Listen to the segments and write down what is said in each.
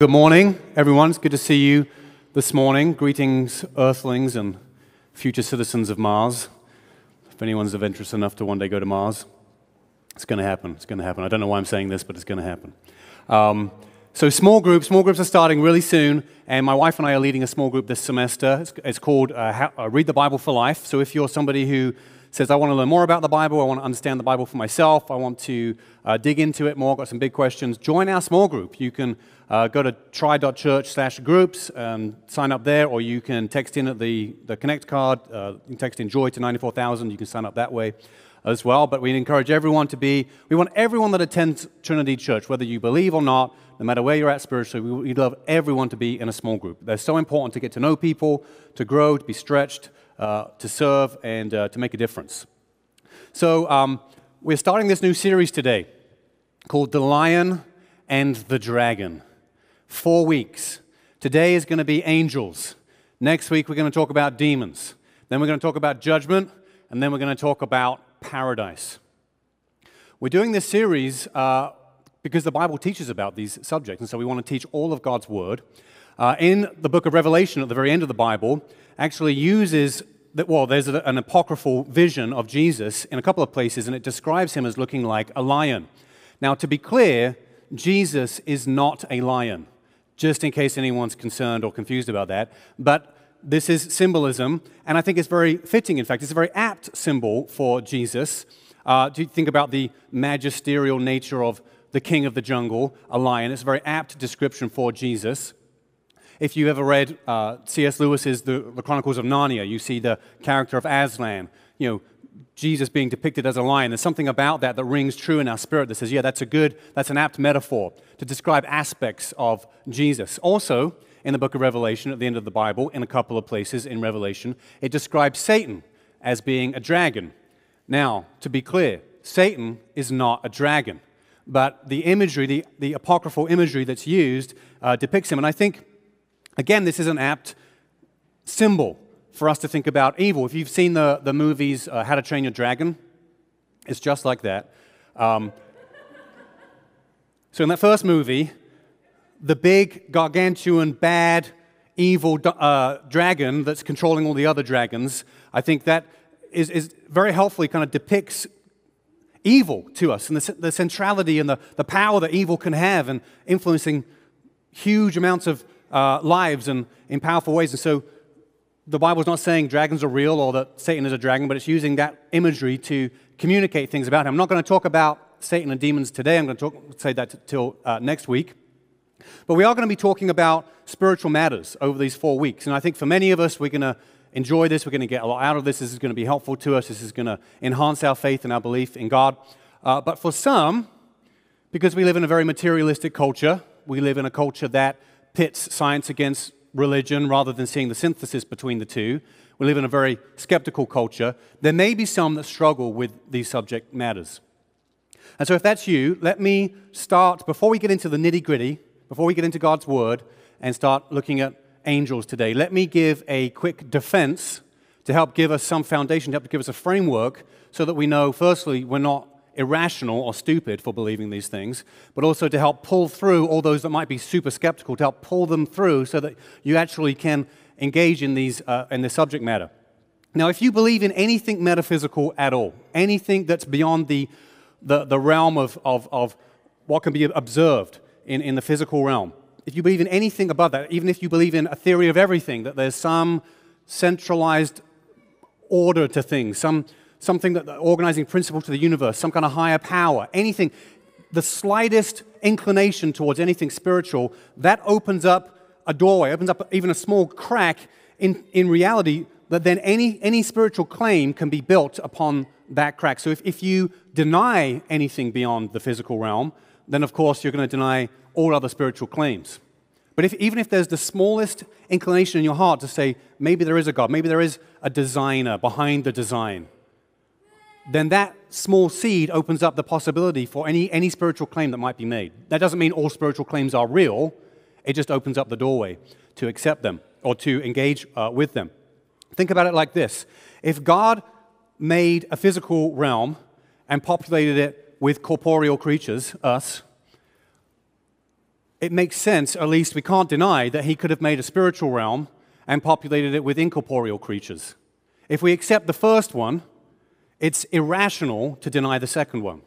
Good morning, everyone. It's good to see you this morning. Greetings, Earthlings and future citizens of Mars. If anyone's of interest enough to one day go to Mars, it's going to happen. It's going to happen. I don't know why I'm saying this, but it's going to happen. Um, so, small groups. Small groups are starting really soon, and my wife and I are leading a small group this semester. It's, it's called uh, uh, Read the Bible for Life. So, if you're somebody who says, I want to learn more about the Bible, I want to understand the Bible for myself, I want to uh, dig into it more, I've got some big questions, join our small group. You can uh, go to try.church slash groups, and sign up there, or you can text in at the, the Connect card, uh, you can text in Joy to 94,000, you can sign up that way as well. But we encourage everyone to be, we want everyone that attends Trinity Church, whether you believe or not, no matter where you're at spiritually, we, we love everyone to be in a small group. They're so important to get to know people, to grow, to be stretched, to serve and uh, to make a difference. So, um, we're starting this new series today called The Lion and the Dragon. Four weeks. Today is going to be angels. Next week, we're going to talk about demons. Then, we're going to talk about judgment. And then, we're going to talk about paradise. We're doing this series uh, because the Bible teaches about these subjects. And so, we want to teach all of God's Word. Uh, in the book of Revelation, at the very end of the Bible, actually uses that, well, there's an apocryphal vision of Jesus in a couple of places, and it describes him as looking like a lion. Now, to be clear, Jesus is not a lion, just in case anyone's concerned or confused about that. But this is symbolism, and I think it's very fitting, in fact. It's a very apt symbol for Jesus. Uh, you think about the magisterial nature of the king of the jungle, a lion. It's a very apt description for Jesus. If you ever read uh, C.S. Lewis's the, the, Chronicles of Narnia, you see the character of Aslan, you know, Jesus being depicted as a lion. There's something about that that rings true in our spirit that says, yeah, that's a good, that's an apt metaphor to describe aspects of Jesus. Also, in the book of Revelation, at the end of the Bible, in a couple of places in Revelation, it describes Satan as being a dragon. Now, to be clear, Satan is not a dragon, but the imagery, the, the apocryphal imagery that's used, uh, depicts him. And I think Again, this is an apt symbol for us to think about evil. If you've seen the, the movies uh, How to Train Your Dragon, it's just like that. Um, so, in that first movie, the big, gargantuan, bad, evil uh, dragon that's controlling all the other dragons, I think that is, is very helpfully kind of depicts evil to us and the, the centrality and the, the power that evil can have in influencing huge amounts of uh, lives and in powerful ways. And so the Bible's not saying dragons are real or that Satan is a dragon, but it's using that imagery to communicate things about him. I'm not going to talk about Satan and demons today. I'm going to talk, say that till uh, next week. But we are going to be talking about spiritual matters over these four weeks. And I think for many of us, we're going to enjoy this. We're going to get a lot out of this. This is going to be helpful to us. This is going to enhance our faith and our belief in God. Uh, but for some, because we live in a very materialistic culture, we live in a culture that pits science against religion rather than seeing the synthesis between the two. We live in a very skeptical culture. There may be some that struggle with these subject matters. And so, if that's you, let me start, before we get into the nitty gritty, before we get into God's Word and start looking at angels today, let me give a quick defense to help give us some foundation, to help give us a framework so that we know, firstly, we're not irrational or stupid for believing these things, but also to help pull through all those that might be super skeptical, to help pull them through so that you actually can engage in, these, uh, in the subject matter. Now, if you believe in anything metaphysical at all, anything that's beyond the, the, the realm of, of, of what can be observed in, in the physical realm, if you believe in anything above that, even if you believe in a theory of everything, that there's some centralized order to things, some something that the organizing principle to the universe, some kind of higher power, anything, the slightest inclination towards anything spiritual, that opens up a doorway, opens up even a small crack in, in reality that then any, any spiritual claim can be built upon that crack. So if, if you deny anything beyond the physical realm, then of course you're going to deny all other spiritual claims. But if, even if there's the smallest inclination in your heart to say, maybe there is a God, maybe there is a designer behind the design, then that small seed opens up the possibility for any, any spiritual claim that might be made. That doesn't mean all spiritual claims are real, it just opens up the doorway to accept them or to engage uh, with them. Think about it like this if God made a physical realm and populated it with corporeal creatures, us, it makes sense, at least we can't deny, that he could have made a spiritual realm and populated it with incorporeal creatures. If we accept the first one, it's irrational to deny the second one.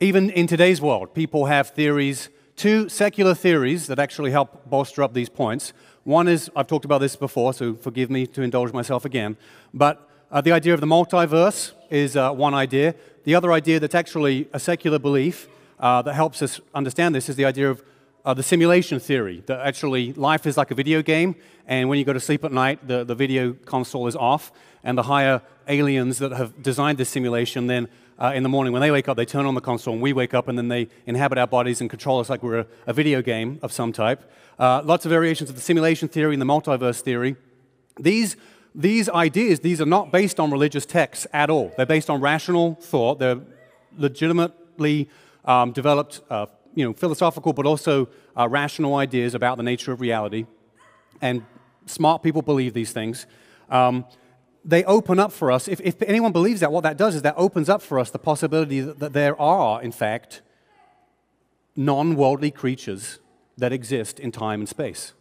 Even in today's world, people have theories, two secular theories that actually help bolster up these points. One is, I've talked about this before, so forgive me to indulge myself again, but uh, the idea of the multiverse is uh, one idea. The other idea that's actually a secular belief uh, that helps us understand this is the idea of uh, the simulation theory that actually life is like a video game, and when you go to sleep at night, the, the video console is off, and the higher aliens that have designed this simulation then uh, in the morning when they wake up, they turn on the console, and we wake up, and then they inhabit our bodies and control us like we're a, a video game of some type. Uh, lots of variations of the simulation theory and the multiverse theory. These these ideas, these are not based on religious texts at all. They're based on rational thought. They're legitimately um, developed, uh, you know, philosophical but also uh, rational ideas about the nature of reality. And smart people believe these things. Um, they open up for us. If, if, anyone believes that, what that does is that opens up for us the possibility that, that there are, in fact, non worldly creatures that exist in time and space.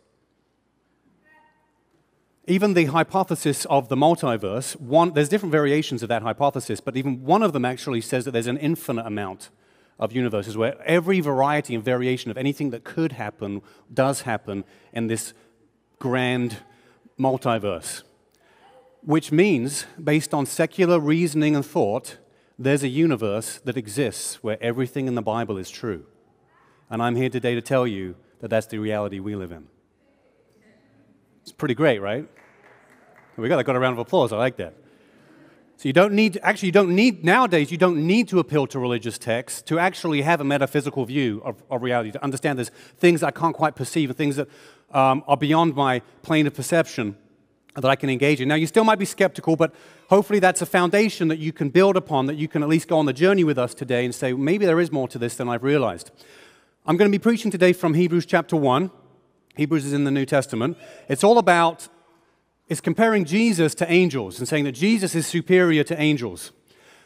Even the hypothesis of the multiverse, one, there's different variations of that hypothesis, but even one of them actually says that there's an infinite amount of universes where every variety and variation of anything that could happen does happen in this grand multiverse. Which means, based on secular reasoning and thought, there's a universe that exists where everything in the Bible is true. And I'm here today to tell you that that's the reality we live in. It's pretty great, right? We got, got a round of applause. I like that. So you don't need, actually, you don't need, nowadays, you don't need to appeal to religious texts to actually have a metaphysical view of, of reality, to understand there's things I can't quite perceive, and things that um, are beyond my plane of perception that I can engage in. Now, you still might be skeptical, but hopefully that's a foundation that you can build upon, that you can at least go on the journey with us today and say, maybe there is more to this than I've realized. I'm going to be preaching today from Hebrews chapter 1. Hebrews is in the New Testament. It's all about, it's comparing Jesus to angels and saying that Jesus is superior to angels.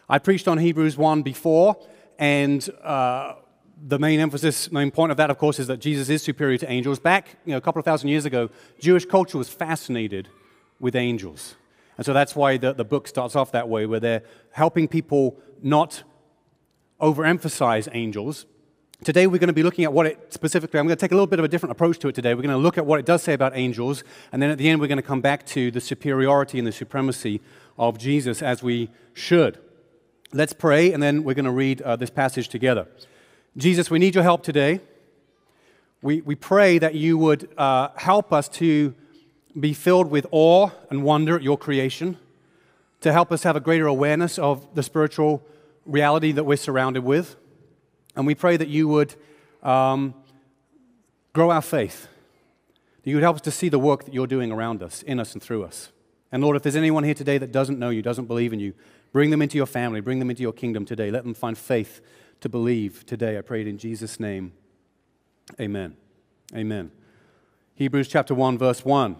I preached on Hebrews 1 before, and uh, the main emphasis, main point of that, of course, is that Jesus is superior to angels. Back you know, a couple of thousand years ago, Jewish culture was fascinated with angels. And so that's why the, the book starts off that way, where they're helping people not overemphasize angels, Today, we're going to be looking at what it specifically, I'm going to take a little bit of a different approach to it today. We're going to look at what it does say about angels, and then at the end, we're going to come back to the superiority and the supremacy of Jesus as we should. Let's pray, and then we're going to read uh, this passage together. Jesus, we need your help today. We, we pray that you would uh, help us to be filled with awe and wonder at your creation, to help us have a greater awareness of the spiritual reality that we're surrounded with and we pray that you would um, grow our faith, that you would help us to see the work that you're doing around us, in us, and through us. And Lord, if there's anyone here today that doesn't know you, doesn't believe in you, bring them into your family, bring them into your kingdom today. Let them find faith to believe today. I pray it in Jesus' name. Amen. Amen. Hebrews chapter 1, verse 1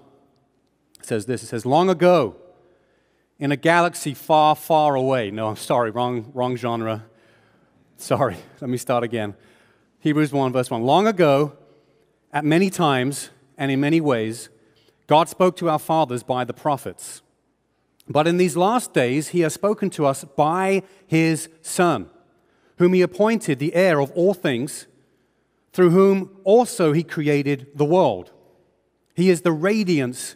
says this It says, Long ago, in a galaxy far, far away. No, I'm sorry, wrong, wrong genre. Sorry, let me start again. Hebrews 1, verse 1. Long ago, at many times and in many ways, God spoke to our fathers by the prophets. But in these last days, he has spoken to us by his Son, whom he appointed the heir of all things, through whom also he created the world. He is the radiance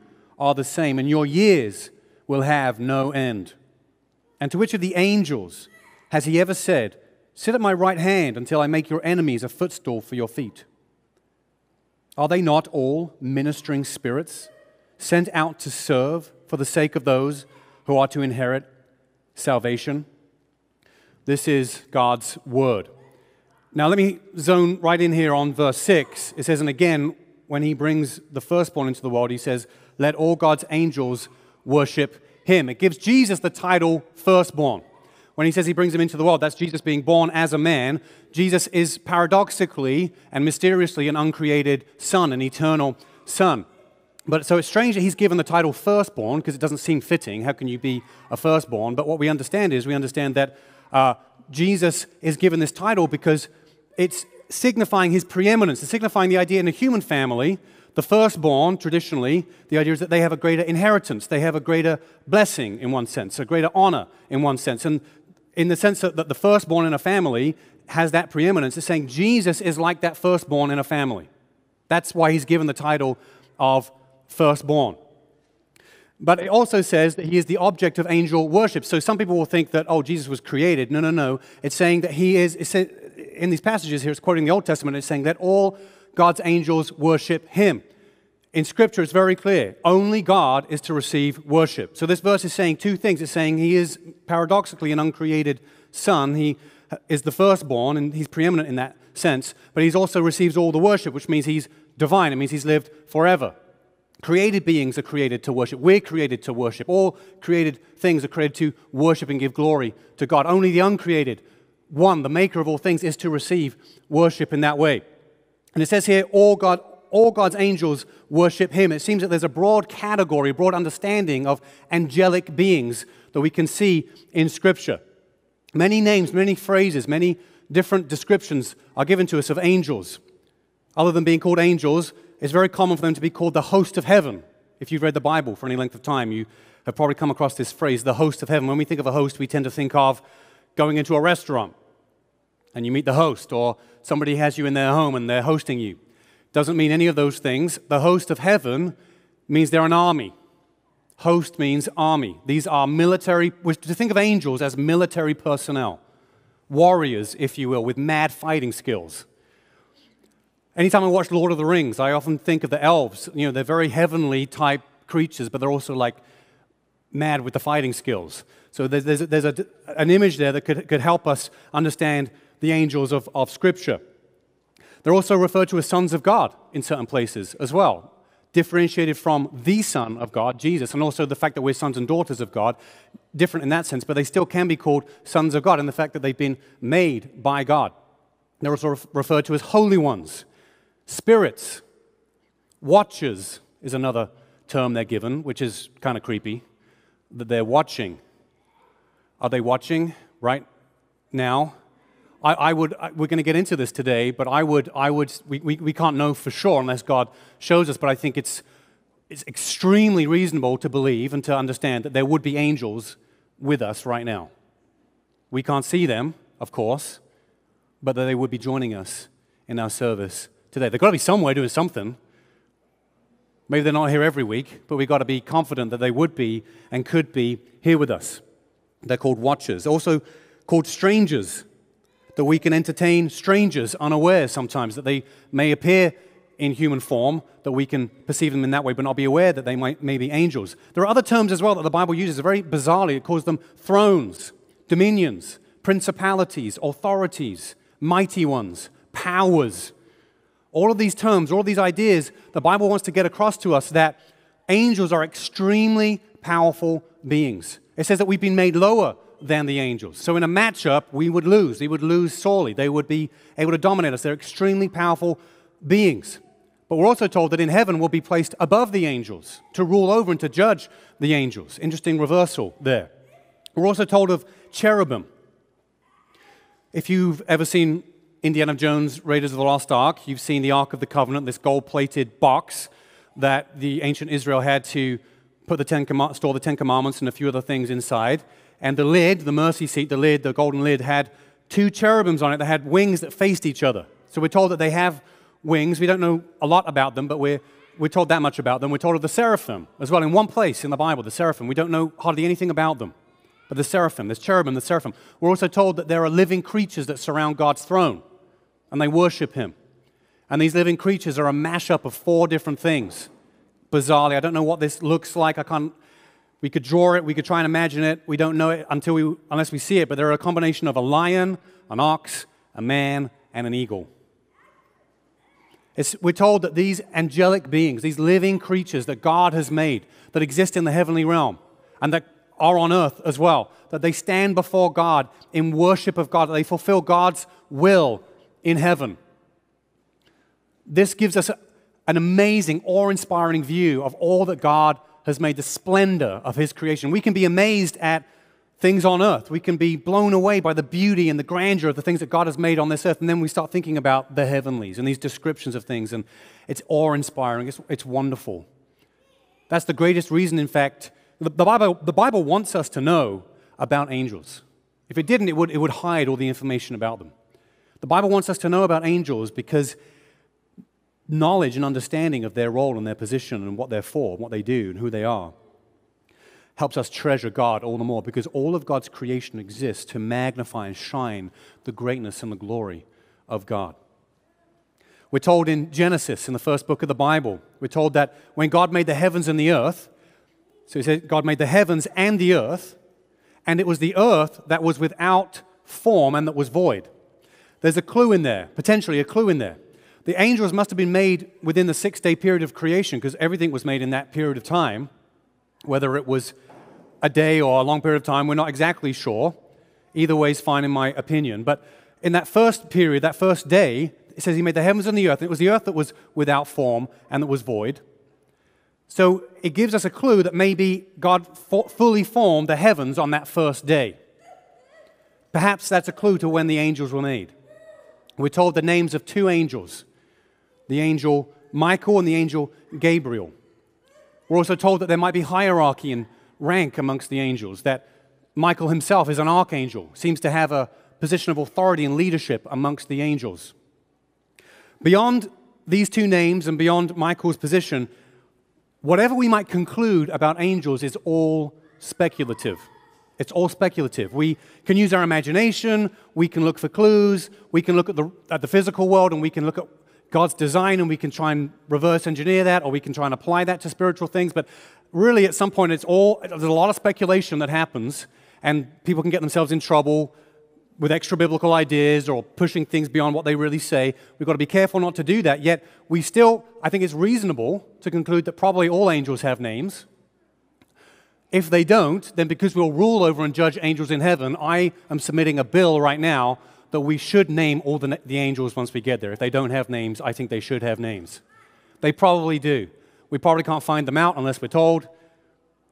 are the same, and your years will have no end. And to which of the angels has he ever said, Sit at my right hand until I make your enemies a footstool for your feet? Are they not all ministering spirits sent out to serve for the sake of those who are to inherit salvation? This is God's word. Now, let me zone right in here on verse 6. It says, And again, when he brings the firstborn into the world, he says, Let all God's angels worship him. It gives Jesus the title firstborn. When he says he brings him into the world, that's Jesus being born as a man. Jesus is paradoxically and mysteriously an uncreated son, an eternal son. But so it's strange that he's given the title firstborn because it doesn't seem fitting. How can you be a firstborn? But what we understand is we understand that uh, Jesus is given this title because it's signifying his preeminence, it's signifying the idea in a human family. The firstborn, traditionally, the idea is that they have a greater inheritance, they have a greater blessing in one sense, a greater honor in one sense. And in the sense that the firstborn in a family has that preeminence, it's saying Jesus is like that firstborn in a family. That's why he's given the title of firstborn. But it also says that he is the object of angel worship. So some people will think that, oh, Jesus was created. No, no, no. It's saying that he is, in these passages here, it's quoting the Old Testament, it's saying that all God's angels worship him. In Scripture, it's very clear only God is to receive worship. So this verse is saying two things. It's saying he is paradoxically an uncreated son. He is the firstborn, and he's preeminent in that sense, but he also receives all the worship, which means he's divine. It means he's lived forever. Created beings are created to worship. We're created to worship. All created things are created to worship and give glory to God. Only the uncreated one, the maker of all things, is to receive worship in that way. And it says here, all, God, all God's angels worship him. It seems that there's a broad category, broad understanding of angelic beings that we can see in Scripture. Many names, many phrases, many different descriptions are given to us of angels. Other than being called angels, it's very common for them to be called the host of heaven. If you've read the Bible for any length of time, you have probably come across this phrase, the host of heaven. When we think of a host, we tend to think of going into a restaurant and you meet the host, or somebody has you in their home and they're hosting you. Doesn't mean any of those things. The host of heaven means they're an army. Host means army. These are military, to think of angels as military personnel, warriors, if you will, with mad fighting skills. Anytime I watch Lord of the Rings, I often think of the elves. You know, they're very heavenly type creatures, but they're also like mad with the fighting skills. So there's, there's, there's a, an image there that could, could help us understand the angels of, of Scripture. They're also referred to as sons of God in certain places as well, differentiated from the Son of God, Jesus, and also the fact that we're sons and daughters of God, different in that sense, but they still can be called sons of God in the fact that they've been made by God. They're also referred to as holy ones Spirits, watchers is another term they're given, which is kind of creepy, that they're watching. Are they watching right now? I, I would, I, we're going to get into this today, but I would, I would we, we, we can't know for sure unless God shows us, but I think it's, it's extremely reasonable to believe and to understand that there would be angels with us right now. We can't see them, of course, but that they would be joining us in our service today. They've got to be somewhere doing something. Maybe they're not here every week, but we've got to be confident that they would be and could be here with us. They're called watchers. Also called strangers, that we can entertain strangers unaware sometimes, that they may appear in human form, that we can perceive them in that way, but not be aware that they might, may be angels. There are other terms as well that the Bible uses very bizarrely. It calls them thrones, dominions, principalities, authorities, mighty ones, powers. All of these terms, all of these ideas, the Bible wants to get across to us that angels are extremely powerful beings. It says that we've been made lower than the angels. So in a matchup, we would lose. They would lose sorely. They would be able to dominate us. They're extremely powerful beings. But we're also told that in heaven we'll be placed above the angels to rule over and to judge the angels. Interesting reversal there. We're also told of cherubim. If you've ever seen Indiana Jones Raiders of the Lost Ark, you've seen the Ark of the Covenant, this gold plated box that the ancient Israel had to put the Ten Com- store the Ten Commandments and a few other things inside. And the lid, the mercy seat, the lid, the golden lid, had two cherubims on it that had wings that faced each other. So we're told that they have wings. We don't know a lot about them, but we're, we're told that much about them. We're told of the seraphim as well in one place in the Bible, the seraphim. We don't know hardly anything about them. But the seraphim, there's cherubim, the seraphim. We're also told that there are living creatures that surround God's throne and they worship him. And these living creatures are a mashup of four different things. Bizarrely, I don't know what this looks like. I can't. We could draw it. We could try and imagine it. We don't know it until we, unless we see it. But they're a combination of a lion, an ox, a man, and an eagle. It's, we're told that these angelic beings, these living creatures that God has made, that exist in the heavenly realm, and that are on earth as well, that they stand before God in worship of God, that they fulfill God's will in heaven. This gives us an amazing, awe inspiring view of all that God has made, the splendor of His creation. We can be amazed at things on earth. We can be blown away by the beauty and the grandeur of the things that God has made on this earth. And then we start thinking about the heavenlies and these descriptions of things. And it's awe inspiring, it's, it's wonderful. That's the greatest reason, in fact, the, the, Bible, the Bible wants us to know about angels. If it didn't, it would, it would hide all the information about them. The Bible wants us to know about angels because knowledge and understanding of their role and their position and what they're for, what they do, and who they are helps us treasure God all the more because all of God's creation exists to magnify and shine the greatness and the glory of God. We're told in Genesis, in the first book of the Bible, we're told that when God made the heavens and the earth, so he said God made the heavens and the earth, and it was the earth that was without form and that was void. There's a clue in there, potentially a clue in there. The angels must have been made within the six day period of creation because everything was made in that period of time. Whether it was a day or a long period of time, we're not exactly sure. Either way is fine in my opinion. But in that first period, that first day, it says he made the heavens and the earth. And it was the earth that was without form and that was void. So it gives us a clue that maybe God fully formed the heavens on that first day. Perhaps that's a clue to when the angels were made. We're told the names of two angels the angel Michael and the angel Gabriel. We're also told that there might be hierarchy and rank amongst the angels, that Michael himself is an archangel, seems to have a position of authority and leadership amongst the angels. Beyond these two names and beyond Michael's position, whatever we might conclude about angels is all speculative. It's all speculative. We can use our imagination, we can look for clues, we can look at the, at the physical world, and we can look at God's design and we can try and reverse engineer that, or we can try and apply that to spiritual things. But really, at some point, it's all, there's a lot of speculation that happens, and people can get themselves in trouble with extra biblical ideas or pushing things beyond what they really say. We've got to be careful not to do that. Yet, we still, I think it's reasonable to conclude that probably all angels have names. If they don't, then because we'll rule over and judge angels in heaven, I am submitting a bill right now that we should name all the, the angels once we get there. If they don't have names, I think they should have names. They probably do. We probably can't find them out unless we're told.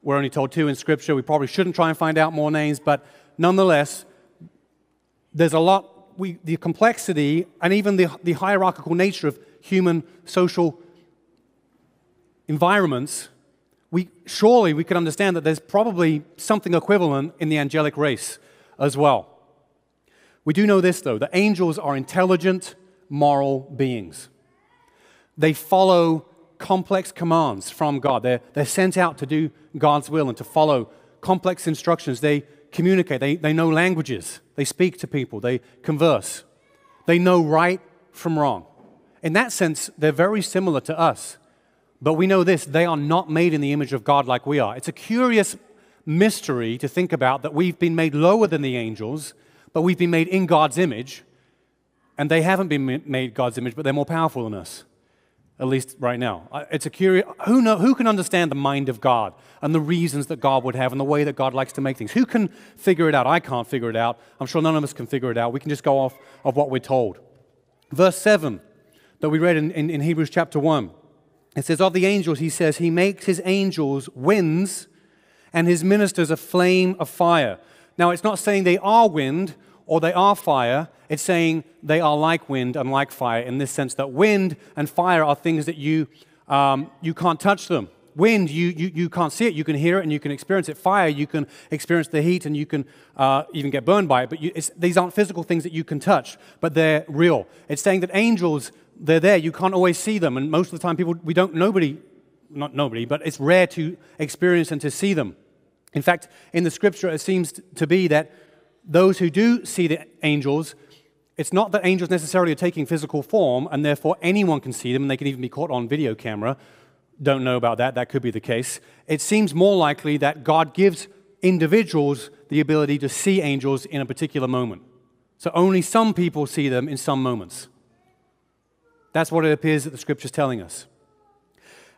We're only told two in Scripture. We probably shouldn't try and find out more names, but nonetheless, there's a lot, we, the complexity and even the, the hierarchical nature of human social environments we, surely we could understand that there's probably something equivalent in the angelic race as well. We do know this, though that angels are intelligent, moral beings. They follow complex commands from God. They're, they're sent out to do God's will and to follow complex instructions. They communicate, they, they know languages, they speak to people, they converse, they know right from wrong. In that sense, they're very similar to us. But we know this they are not made in the image of God like we are. It's a curious mystery to think about that we've been made lower than the angels, but we've been made in God's image. And they haven't been made God's image, but they're more powerful than us, at least right now. It's a curious, who, know, who can understand the mind of God and the reasons that God would have and the way that God likes to make things? Who can figure it out? I can't figure it out. I'm sure none of us can figure it out. We can just go off of what we're told. Verse 7 that we read in, in, in Hebrews chapter 1. It says, Of the angels, he says, He makes his angels winds and his ministers a flame of fire. Now, it's not saying they are wind or they are fire. It's saying they are like wind and like fire in this sense that wind and fire are things that you, um, you can't touch them. Wind, you, you, you can't see it, you can hear it and you can experience it. Fire, you can experience the heat and you can uh, even get burned by it. But you, these aren't physical things that you can touch, but they're real. It's saying that angels, they're there. You can't always see them. And most of the time, people, we don't, nobody, not nobody, but it's rare to experience and to see them. In fact, in the scripture, it seems to be that those who do see the angels, it's not that angels necessarily are taking physical form and therefore anyone can see them and they can even be caught on video camera. Don't know about that, that could be the case. It seems more likely that God gives individuals the ability to see angels in a particular moment. So only some people see them in some moments. That's what it appears that the scripture is telling us.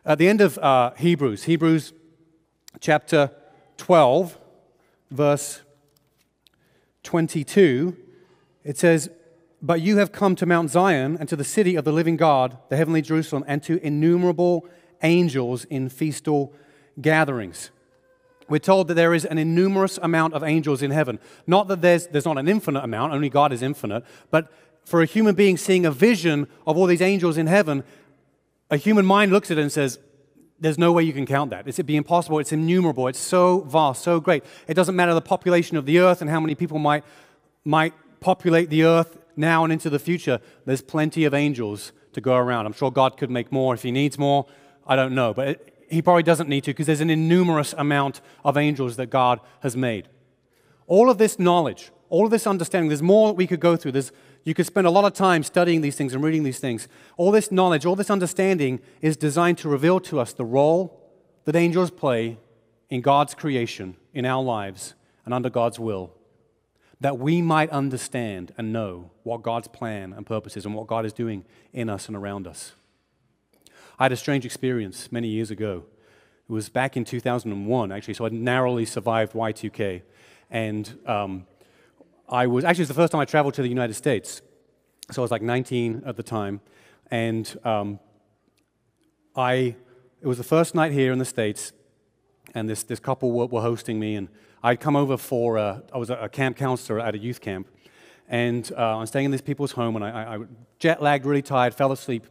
At the end of uh, Hebrews, Hebrews chapter 12, verse 22, it says, But you have come to Mount Zion and to the city of the living God, the heavenly Jerusalem, and to innumerable angels in feastal gatherings. We're told that there is an innumerous amount of angels in heaven. Not that there's, there's not an infinite amount, only God is infinite, but for a human being seeing a vision of all these angels in heaven, a human mind looks at it and says, there's no way you can count that. It's, it'd be impossible. It's innumerable. It's so vast, so great. It doesn't matter the population of the earth and how many people might, might populate the earth now and into the future. There's plenty of angels to go around. I'm sure God could make more if He needs more. I don't know. But it, He probably doesn't need to because there's an innumerous amount of angels that God has made. All of this knowledge, all of this understanding, there's more that we could go through. There's, you could spend a lot of time studying these things and reading these things. All this knowledge, all this understanding is designed to reveal to us the role that angels play in God's creation, in our lives, and under God's will, that we might understand and know what God's plan and purpose is and what God is doing in us and around us. I had a strange experience many years ago. It was back in 2001, actually, so I narrowly survived Y2K. And um, I was actually, it was the first time I traveled to the United States. So I was like 19 at the time. And um, I, it was the first night here in the States, and this, this couple were, were hosting me. And I'd come over for, uh, I was a, camp counselor at a youth camp. And uh, I'm staying in these people's home, and I, I jet lagged, really tired, fell asleep.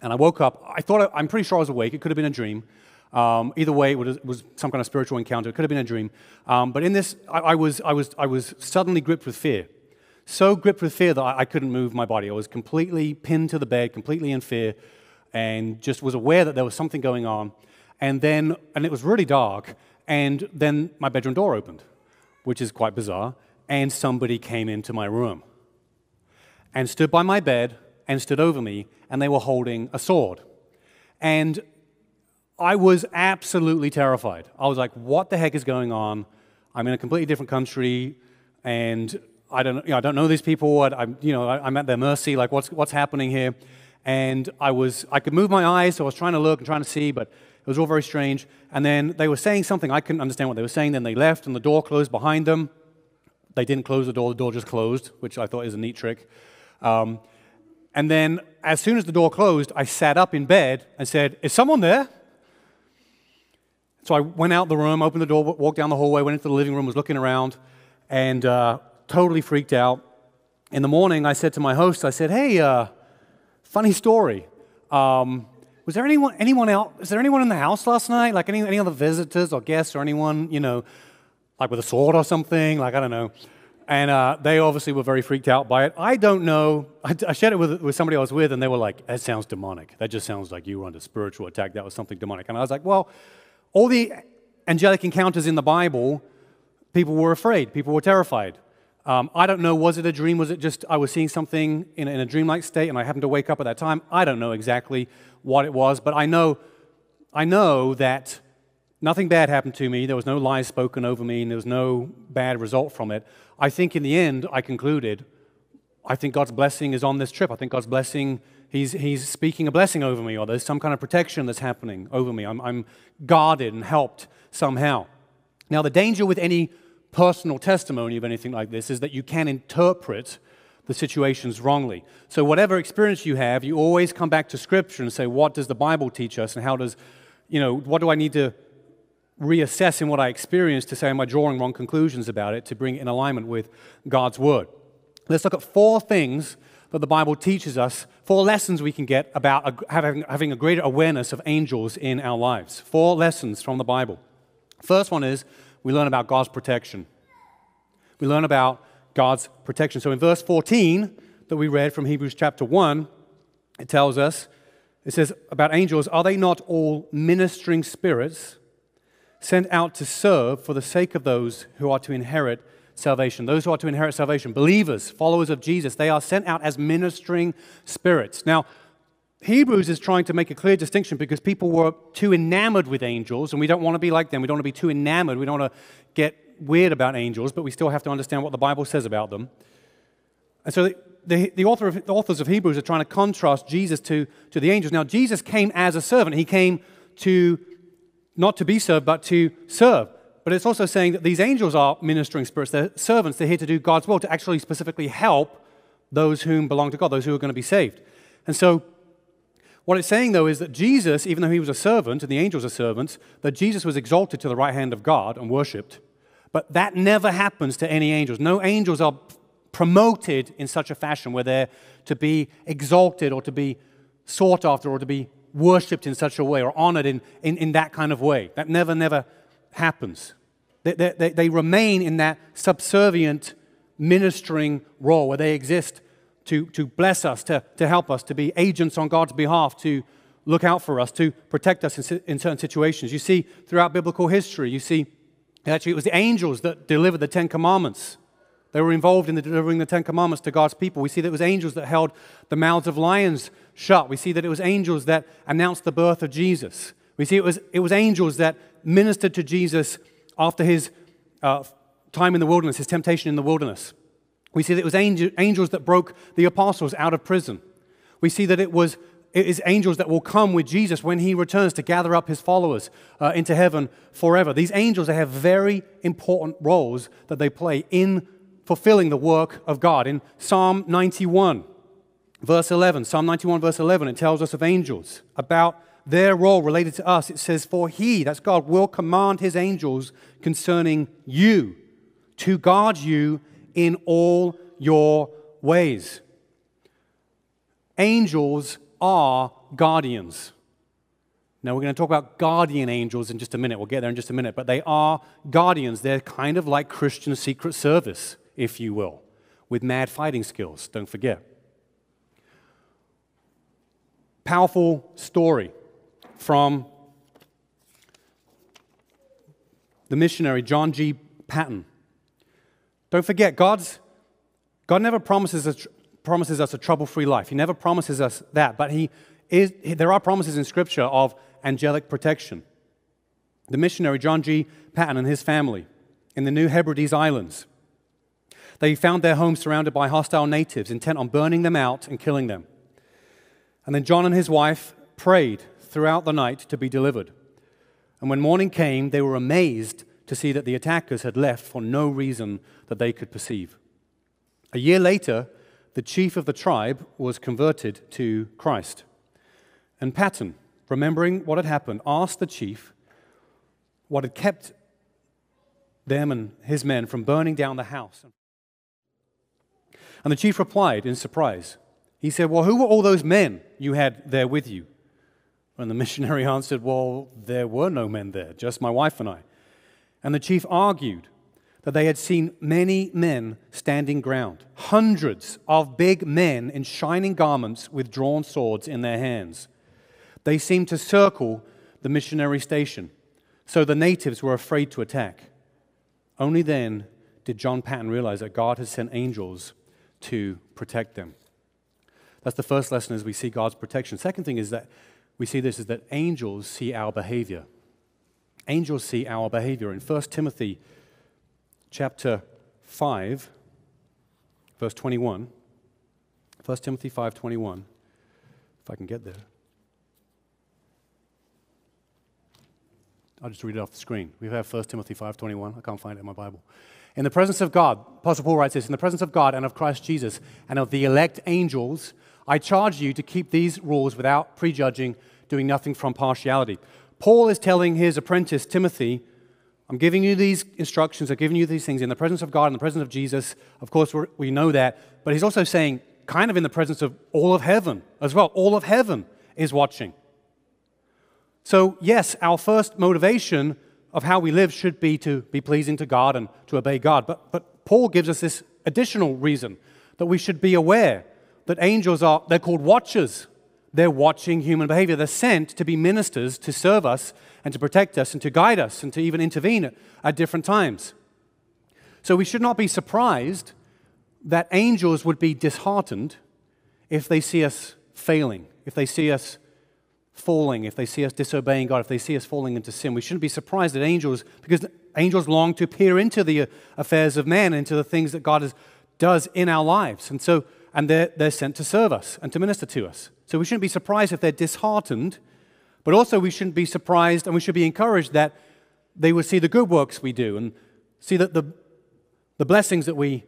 And I woke up. I thought, I, I'm pretty sure I was awake. It could have been a dream. Um, either way, it was, some kind of spiritual encounter. It could have been a dream. Um, but in this, I, I, was, I, was, I was suddenly gripped with fear. So gripped with fear that I, I couldn't move my body. I was completely pinned to the bed, completely in fear, and just was aware that there was something going on. And then, and it was really dark, and then my bedroom door opened, which is quite bizarre, and somebody came into my room and stood by my bed and stood over me, and they were holding a sword. And I was absolutely terrified. I was like, what the heck is going on? I'm in a completely different country, and I don't, you know, I don't know these people. I, am you know, I, am at their mercy. Like, what's, what's happening here? And I was, I could move my eyes, so I was trying to look and trying to see, but it was all very strange. And then they were saying something. I couldn't understand what they were saying. Then they left, and the door closed behind them. They didn't close the door. The door just closed, which I thought is a neat trick. Um, and then, as soon as the door closed, I sat up in bed and said, "Is someone there?" So I went out the room, opened the door, walked down the hallway, went into the living room, was looking around, and uh, totally freaked out. In the morning, I said to my host, I said, "Hey, uh, funny story. Um, was there anyone, anyone else? Is there anyone in the house last night? Like any, any other visitors or guests or anyone, you know, like with a sword or something? Like I don't know." And uh, they obviously were very freaked out by it. I don't know. I, I shared it with, with somebody I was with, and they were like, "That sounds demonic. That just sounds like you were under spiritual attack. That was something demonic." And I was like, "Well." All the angelic encounters in the Bible, people were afraid, people were terrified. Um, I don't know, was it a dream? Was it just I was seeing something in, in a dreamlike state and I happened to wake up at that time? I don't know exactly what it was, but I know, I know that nothing bad happened to me. There was no lies spoken over me, and there was no bad result from it. I think in the end, I concluded, I think God's blessing is on this trip. I think God's blessing he's, he's speaking a blessing over me, or there's some kind of protection that's happening over me. I'm, I'm guarded and helped somehow. Now, the danger with any personal testimony of anything like this is that you can interpret the situations wrongly. So, whatever experience you have, you always come back to Scripture and say, what does the Bible teach us? And how does, you know, what do I need to reassess in what I experienced to say, am I drawing wrong conclusions about it to bring it in alignment with God's Word? Let's look at four things that the Bible teaches us, four lessons we can get about having, having a greater awareness of angels in our lives. Four lessons from the Bible. First one is we learn about God's protection. We learn about God's protection. So in verse 14 that we read from Hebrews chapter 1, it tells us, it says about angels, are they not all ministering spirits sent out to serve for the sake of those who are to inherit salvation? Those who are to inherit salvation, believers, followers of Jesus, they are sent out as ministering spirits. Now, Hebrews is trying to make a clear distinction because people were too enamored with angels, and we don't want to be like them. We don't want to be too enamored. We don't want to get weird about angels, but we still have to understand what the Bible says about them. And so the, the, the, author of, the authors of Hebrews are trying to contrast Jesus to, to the angels. Now, Jesus came as a servant. He came to not to be served, but to serve. But it's also saying that these angels are ministering spirits. They're servants. They're here to do God's will, to actually specifically help those whom belong to God, those who are going to be saved. And so, what it's saying, though, is that Jesus, even though he was a servant and the angels are servants, that Jesus was exalted to the right hand of God and worshipped. But that never happens to any angels. No angels are promoted in such a fashion where they're to be exalted or to be sought after or to be worshipped in such a way or honored in, in, in that kind of way. That never, never happens. They, they, they remain in that subservient ministering role where they exist to, to bless us, to, to help us, to be agents on God's behalf, to look out for us, to protect us in, in certain situations. You see, throughout biblical history, you see Actually, it was the angels that delivered the Ten Commandments. They were involved in the delivering the Ten Commandments to God's people. We see that it was angels that held the mouths of lions shut. We see that it was angels that announced the birth of Jesus. We see it was, it was angels that ministered to Jesus after his uh, time in the wilderness, his temptation in the wilderness. We see that it was angel, angels that broke the apostles out of prison. We see that it was it is angels that will come with Jesus when he returns to gather up his followers uh, into heaven forever. These angels, they have very important roles that they play in fulfilling the work of God. In Psalm 91, verse 11, Psalm 91, verse 11, it tells us of angels about their role related to us. It says, For he, that's God, will command his angels concerning you to guard you in all your ways. Angels are guardians. Now, we're going to talk about guardian angels in just a minute. We'll get there in just a minute. But they are guardians. They're kind of like Christian secret service, if you will, with mad fighting skills. Don't forget. Powerful story from the missionary John G. Paton. Don't forget, God's, God never promises us promises us a trouble free life. He never promises us that, but he is, there are promises in Scripture of angelic protection. The missionary John G. Paton and his family in the New Hebrides Islands, they found their home surrounded by hostile natives intent on burning them out and killing them. And then John and his wife prayed throughout the night to be delivered. And when morning came, they were amazed to see that the attackers had left for no reason that they could perceive. A year later, the chief of the tribe was converted to Christ. And Paton, remembering what had happened, asked the chief what had kept them and his men from burning down the house. And the chief replied in surprise. He said, Well, who were all those men you had there with you? And the missionary answered, Well, there were no men there, just my wife and I. And the chief argued that they had seen many men standing ground, hundreds of big men in shining garments with drawn swords in their hands. They seemed to circle the missionary station, so the natives were afraid to attack. Only then did John Paton realize that God had sent angels to protect them. That's the first lesson as we see God's protection. Second thing is that we see this is that angels see our behavior. Angels see our behavior. In 1 Timothy chapter 5, verse 21. 1 Timothy 5:21. If I can get there. I'll just read it off the screen. We have 1 Timothy 5:21. I can't find it in my Bible. In the presence of God, Apostle Paul writes this In the presence of God and of Christ Jesus and of the elect angels, I charge you to keep these rules without prejudging, doing nothing from partiality. Paul is telling his apprentice Timothy, I'm giving you these instructions, I'm giving you these things in the presence of God, in the presence of Jesus. Of course, we know that. But he's also saying, kind of in the presence of all of heaven as well. All of heaven is watching. So, yes, our first motivation of how we live should be to be pleasing to God and to obey God. But, but Paul gives us this additional reason that we should be aware that angels are, they're called watchers. They're watching human behavior. They're sent to be ministers to serve us and to protect us and to guide us and to even intervene at, different times. So we should not be surprised that angels would be disheartened if they see us failing, if they see us falling, if they see us disobeying God, if they see us falling into sin. We shouldn't be surprised that angels, because angels long to peer into the uh, affairs of man, into the things that God is, does in our lives. And so, and they're, they're sent to serve us and to minister to us. So we shouldn't be surprised if they're disheartened, but also we shouldn't be surprised and we should be encouraged that they will see the good works we do and see that the, the blessings that we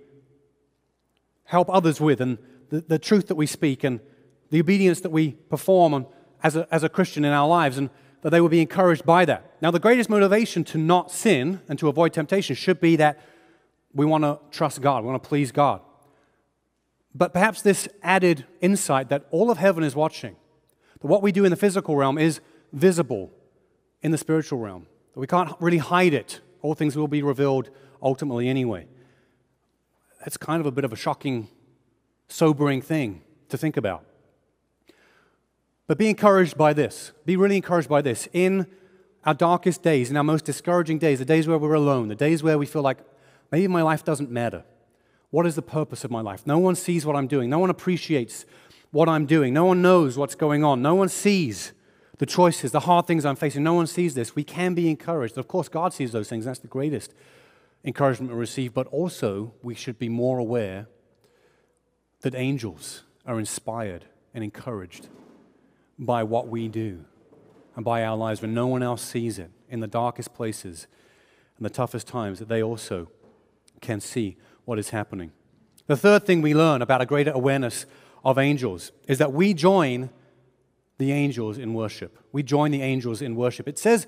help others with and the, the truth that we speak and the obedience that we perform as a, as a Christian in our lives, and that they will be encouraged by that. Now, the greatest motivation to not sin and to avoid temptation should be that we want to trust God, we want to please God. But perhaps this added insight that all of heaven is watching, that what we do in the physical realm is visible in the spiritual realm, that we can't really hide it. All things will be revealed ultimately anyway. That's kind of a bit of a shocking, sobering thing to think about. But be encouraged by this. Be really encouraged by this. In our darkest days, in our most discouraging days, the days where we're alone, the days where we feel like maybe my life doesn't matter. What is the purpose of my life? No one sees what I'm doing. No one appreciates what I'm doing. No one knows what's going on. No one sees the choices, the hard things I'm facing. No one sees this. We can be encouraged. Of course, God sees those things. That's the greatest encouragement we receive. But also, we should be more aware that angels are inspired and encouraged by what we do and by our lives when no one else sees it in the darkest places and the toughest times, that they also can see what is happening. The third thing we learn about a greater awareness of angels is that we join the angels in worship. We join the angels in worship. It says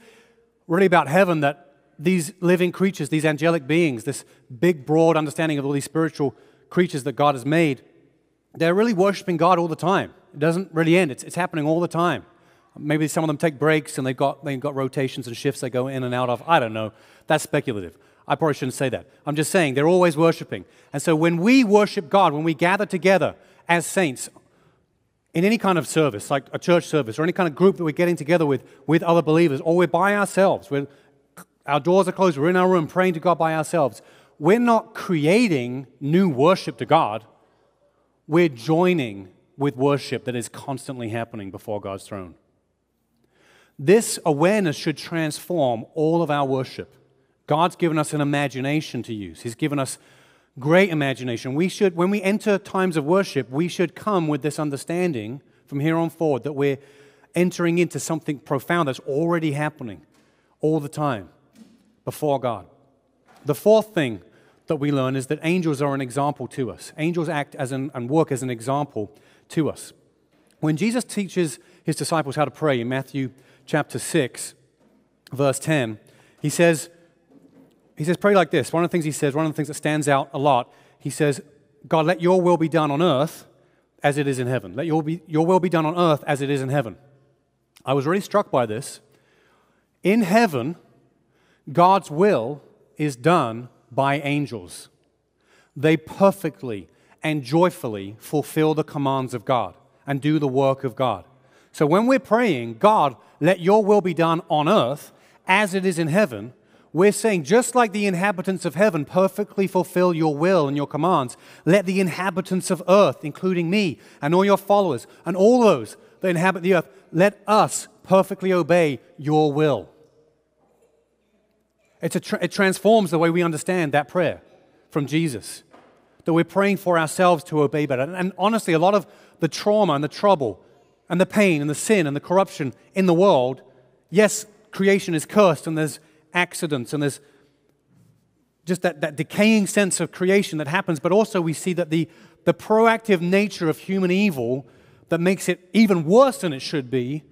really about heaven that these living creatures, these angelic beings, this big, broad understanding of all these spiritual creatures that God has made, they're really worshiping God all the time. It doesn't really end, it's, it's happening all the time. Maybe some of them take breaks and they've got, they've got rotations and shifts they go in and out of. I don't know. That's speculative. I probably shouldn't say that. I'm just saying they're always worshiping. And so when we worship God, when we gather together as saints in any kind of service, like a church service or any kind of group that we're getting together with, with other believers, or we're by ourselves, we're, our doors are closed, we're in our room praying to God by ourselves, we're not creating new worship to God. We're joining with worship that is constantly happening before God's throne. This awareness should transform all of our worship. God's given us an imagination to use. He's given us great imagination. We should, when we enter times of worship, we should come with this understanding from here on forward that we're entering into something profound that's already happening all the time before God. The fourth thing that we learn is that angels are an example to us. Angels act as an, and work as an example to us. When Jesus teaches his disciples how to pray in Matthew chapter 6, verse 10, he says, he says, pray like this. One of the things he says, one of the things that stands out a lot, he says, God, let your will be done on earth as it is in heaven. Let your, be, your will be done on earth as it is in heaven. I was really struck by this. In heaven, God's will is done by angels. They perfectly and joyfully fulfill the commands of God and do the work of God. So when we're praying, God, let your will be done on earth as it is in heaven, we're saying, just like the inhabitants of heaven perfectly fulfill your will and your commands, let the inhabitants of earth, including me and all your followers and all those that inhabit the earth, let us perfectly obey your will. Tra- it transforms the way we understand that prayer from Jesus that we're praying for ourselves to obey better. And honestly, a lot of the trauma and the trouble and the pain and the sin and the corruption in the world, yes, creation is cursed and there's accidents and there's just that, that decaying sense of creation that happens, but also we see that the, the proactive nature of human evil that makes it even worse than it should be.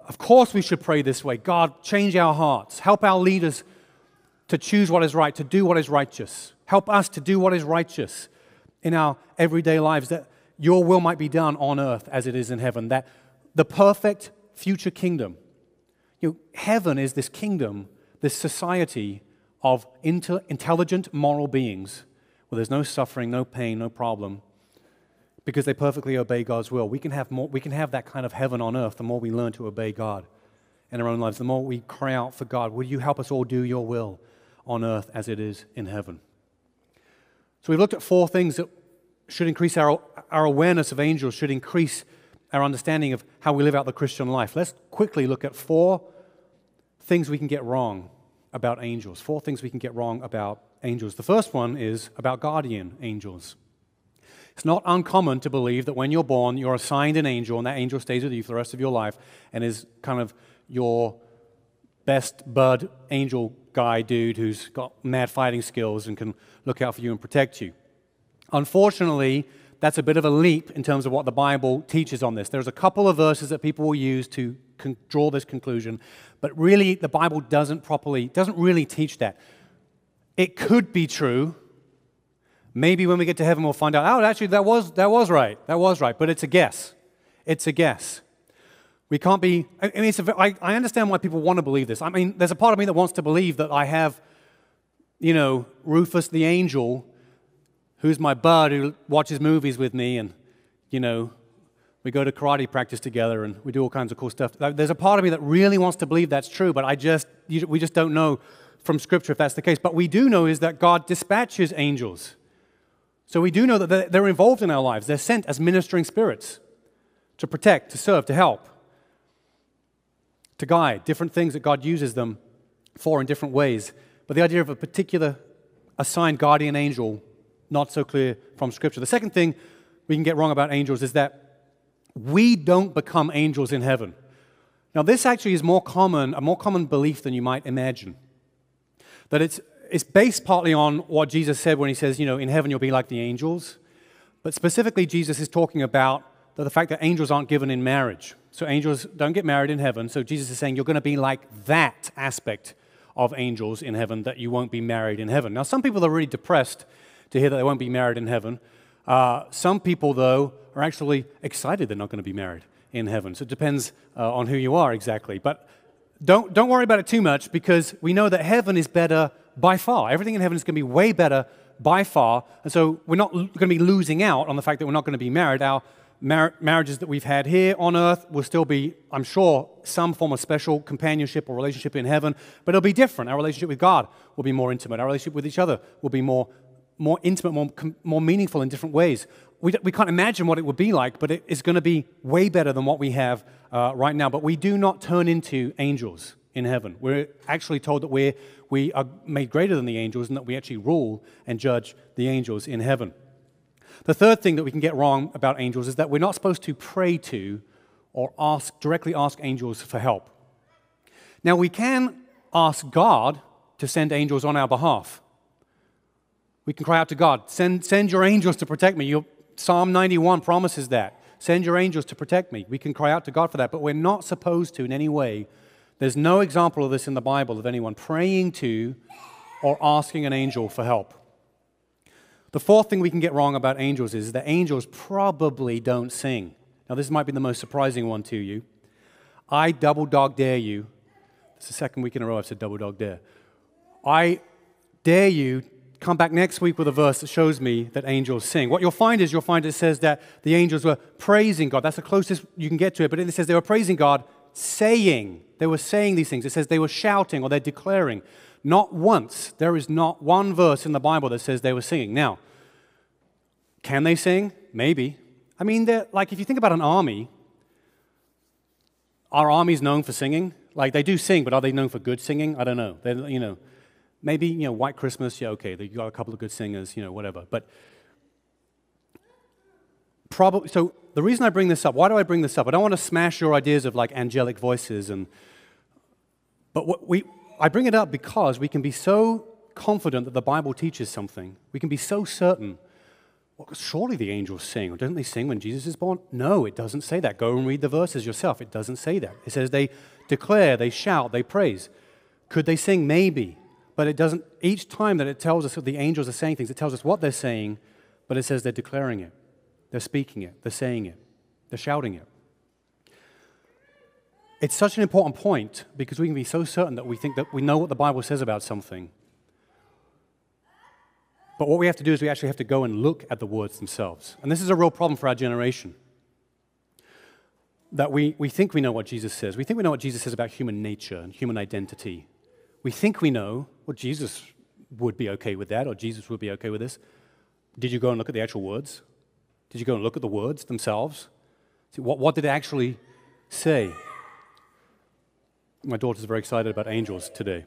Of course, we should pray this way God, change our hearts, help our leaders to choose what is right, to do what is righteous. Help us to do what is righteous in our everyday lives, that your will might be done on earth as it is in heaven, that the perfect future kingdom. You know, heaven is this kingdom, this society of inter- intelligent moral beings where there's no suffering, no pain, no problem, because they perfectly obey God's will. We can have, more, we can have that kind of heaven on earth the more we learn to obey God in our own lives, the more we cry out for God, Would you help us all do your will on earth as it is in heaven? So we've looked at four things that should increase our, our awareness of angels, should increase our understanding of how we live out the Christian life. Let's quickly look at four things we can get wrong about angels. Four things we can get wrong about angels. The first one is about guardian angels. It's not uncommon to believe that when you're born, you're assigned an angel, and that angel stays with you for the rest of your life and is kind of your best bud angel guy dude who's got mad fighting skills and can look out for you and protect you. Unfortunately, that's a bit of a leap in terms of what the Bible teaches on this. There's a couple of verses that people will use to con- draw this conclusion, but really the Bible doesn't properly, doesn't really teach that. It could be true. Maybe when we get to heaven, we'll find out, oh, actually, that was, that was right. That was right. But it's a guess. It's a guess. We can't be, I mean, it's a, I, I understand why people want to believe this. I mean, there's a part of me that wants to believe that I have, you know, Rufus the angel who's my bud who watches movies with me and, you know, we go to karate practice together and we do all kinds of cool stuff. There's a part of me that really wants to believe that's true, but I just, we just don't know from Scripture if that's the case. But we do know is that God dispatches angels. So we do know that they're involved in our lives. They're sent as ministering spirits to protect, to serve, to help, to guide, different things that God uses them for in different ways. But the idea of a particular assigned guardian angel not so clear from Scripture. The second thing we can get wrong about angels is that we don't become angels in heaven. Now, this actually is more common, a more common belief than you might imagine. That it's, it's based partly on what Jesus said when he says, you know, in heaven you'll be like the angels. But specifically, Jesus is talking about the fact that angels aren't given in marriage. So angels don't get married in heaven. So Jesus is saying you're going to be like that aspect of angels in heaven, that you won't be married in heaven. Now, some people are really depressed to hear that they won't be married in heaven. Uh, some people, though, are actually excited they're not going to be married in heaven. So it depends uh, on who you are exactly. But don't, don't worry about it too much because we know that heaven is better by far. Everything in heaven is going to be way better by far. And so we're not going to be losing out on the fact that we're not going to be married. Our mar- marriages that we've had here on earth will still be, I'm sure, some form of special companionship or relationship in heaven, but it'll be different. Our relationship with God will be more intimate. Our relationship with each other will be more more intimate, more, more meaningful in different ways. We, we can't imagine what it would be like, but it is going to be way better than what we have uh, right now. But we do not turn into angels in heaven. We're actually told that we're, we are made greater than the angels and that we actually rule and judge the angels in heaven. The third thing that we can get wrong about angels is that we're not supposed to pray to or ask, directly ask angels for help. Now, we can ask God to send angels on our behalf. We can cry out to God, send, send your angels to protect me. Your, Psalm 91 promises that. Send your angels to protect me. We can cry out to God for that, but we're not supposed to in any way. There's no example of this in the Bible of anyone praying to or asking an angel for help. The fourth thing we can get wrong about angels is that angels probably don't sing. Now, this might be the most surprising one to you. I double dog dare you. It's the second week in a row I've said double dog dare. I dare you come back next week with a verse that shows me that angels sing. What you'll find is you'll find it says that the angels were praising God. That's the closest you can get to it. But it says they were praising God, saying. They were saying these things. It says they were shouting or they're declaring. Not once, there is not one verse in the Bible that says they were singing. Now, can they sing? Maybe. I mean, like if you think about an army, are armies known for singing? Like they do sing, but are they known for good singing? I don't know. They're, you know, Maybe, you know, White Christmas, yeah, okay, you got a couple of good singers, you know, whatever. But probably, so the reason I bring this up, why do I bring this up? I don't want to smash your ideas of like angelic voices and, but what we, I bring it up because we can be so confident that the Bible teaches something, we can be so certain. Well, surely the angels sing. Or don't they sing when Jesus is born? No, it doesn't say that. Go and read the verses yourself. It doesn't say that. It says they declare, they shout, they praise. Could they sing? Maybe. But it doesn't, each time that it tells us that the angels are saying things, it tells us what they're saying, but it says they're declaring it, they're speaking it, they're saying it, they're shouting it. It's such an important point because we can be so certain that we think that we know what the Bible says about something. But what we have to do is we actually have to go and look at the words themselves. And this is a real problem for our generation. That we, we think we know what Jesus says. We think we know what Jesus says about human nature and human identity. We think we know, well, Jesus would be okay with that, or Jesus would be okay with this. Did you go and look at the actual words? Did you go and look at the words themselves? See, what, what did it actually say? My daughter's very excited about angels today.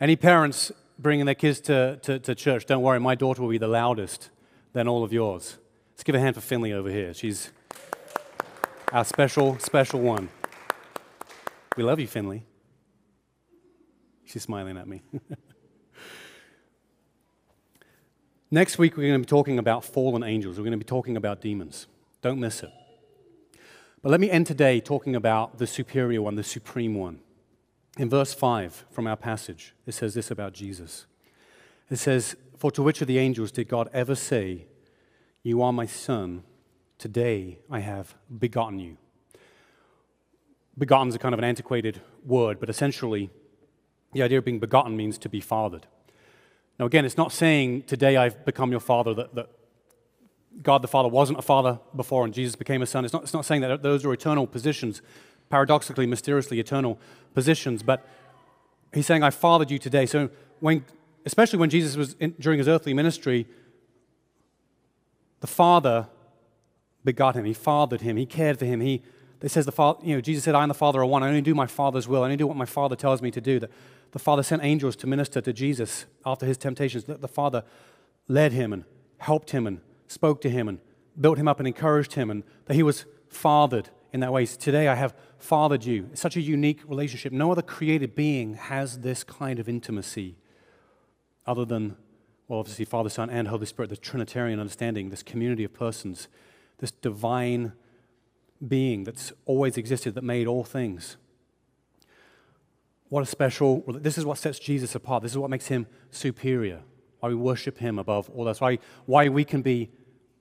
Any parents bringing their kids to, to, to, church, don't worry, my daughter will be the loudest than all of yours. Let's give a hand for Finley over here. She's our special, special one. We love you, Finley. She's smiling at me. Next week, we're going to be talking about fallen angels. We're going to be talking about demons. Don't miss it. But let me end today talking about the superior one, the supreme one. In verse 5 from our passage, it says this about Jesus. It says, For to which of the angels did God ever say, You are my son, today I have begotten you? Begotten is a kind of an antiquated word, but essentially, the idea of being begotten means to be fathered. Now, again, it's not saying today I've become your father, that, that God the Father wasn't a father before and Jesus became a son. It's not, it's not saying that those are eternal positions, paradoxically, mysteriously eternal positions, but he's saying, I fathered you today. So, when, especially when Jesus was in, during his earthly ministry, the Father begot him, he fathered him, he cared for him. He, it says the Father, you know, Jesus said, I and the Father are one. I only do my Father's will. I only do what my Father tells me to do. The, the Father sent angels to minister to Jesus after his temptations. The, the Father led him and helped him and spoke to him and built him up and encouraged him, and that he was fathered in that way. So today I have fathered you. It's such a unique relationship. No other created being has this kind of intimacy other than, well, obviously, Father, Son, and Holy Spirit, the Trinitarian understanding, this community of persons, this divine being that's always existed, that made all things. What a special, this is what sets Jesus apart. This is what makes him superior why we worship Him above all else, why, why we can be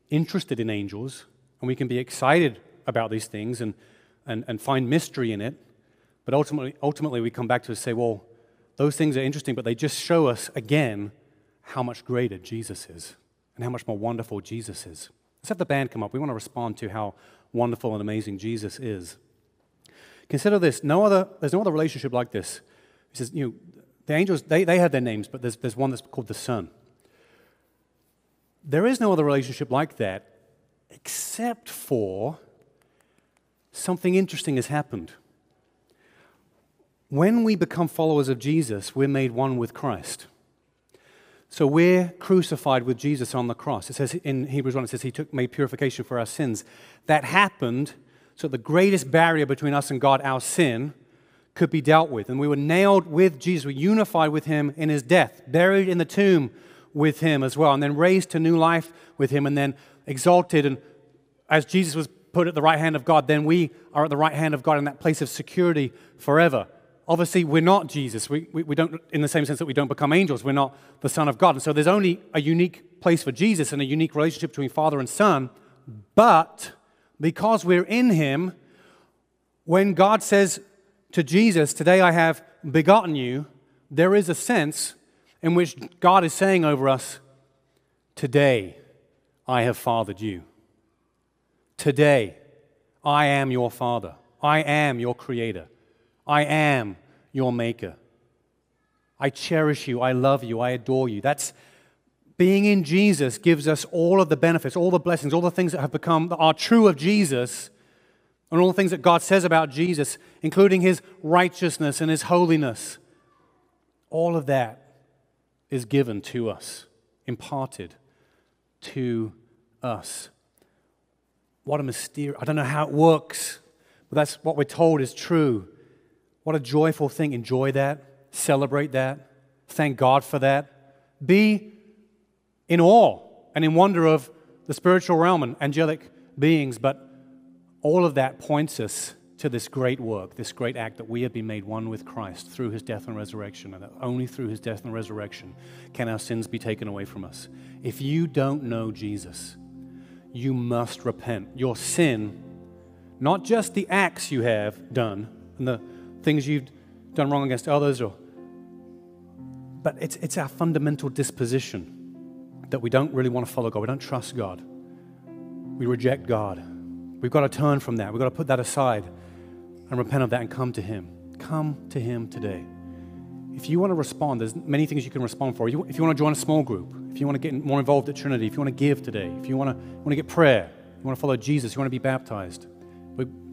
interested in angels and we can be excited about these things and, and, and find mystery in it. But ultimately, ultimately, we come back to say, well, those things are interesting, but they just show us again how much greater Jesus is and how much more wonderful Jesus is. Let's have the band come up. We want to respond to how wonderful and amazing Jesus is. Consider this no other, there's no other relationship like this. He says, you know, the angels, they, they have their names, but there's, there's one that's called the Son. There is no other relationship like that except for something interesting has happened. When we become followers of Jesus, we're made one with Christ. So we're crucified with Jesus on the cross. It says in Hebrews 1, it says he took, made purification for our sins. That happened so the greatest barrier between us and God, our sin, could be dealt with. And we were nailed with Jesus. We unified with him in his death, buried in the tomb with him as well, and then raised to new life with him, and then exalted. And as Jesus was put at the right hand of God, then we are at the right hand of God in that place of security forever. Obviously, we're not Jesus. We, we, we don't, in the same sense that we don't become angels, we're not the Son of God. And so there's only a unique place for Jesus and a unique relationship between Father and Son. But because we're in him, when God says, to Jesus, Today I have begotten you, there is a sense in which God is saying over us, Today I have fathered you. Today I am your Father. I am your Creator. I am your Maker. I cherish you. I love you. I adore you. That's being in Jesus gives us all of the benefits, all the blessings, all the things that have become that are true of Jesus and all the things that God says about Jesus, including his righteousness and his holiness. All of that is given to us, imparted to us. What a mysterious, I don't know how it works, but that's what we're told is true. What a joyful thing. Enjoy that, celebrate that, thank God for that. Be in awe and in wonder of the spiritual realm and angelic beings, but all of that points us to this great work, this great act that we have been made one with Christ through his death and resurrection, and that only through his death and resurrection can our sins be taken away from us. If you don't know Jesus, you must repent. Your sin, not just the acts you have done and the things you've done wrong against others, or, but it's, it's our fundamental disposition that we don't really want to follow God. We don't trust God. We reject God. We've got to turn from that. We've got to put that aside and repent of that and come to Him. Come to Him today. If you want to respond, there's many things you can respond for. If you want to join a small group, if you want to get more involved at Trinity, if you want to give today, if you want to, want to get prayer, you want to follow Jesus, you want to be baptized.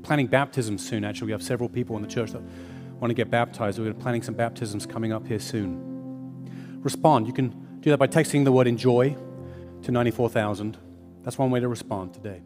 Planning baptisms soon, actually. We have several people in the church that want to get baptized. We're planning some baptisms coming up here soon. Respond. You can do that by texting the word enjoy to 94,000. That's one way to respond today.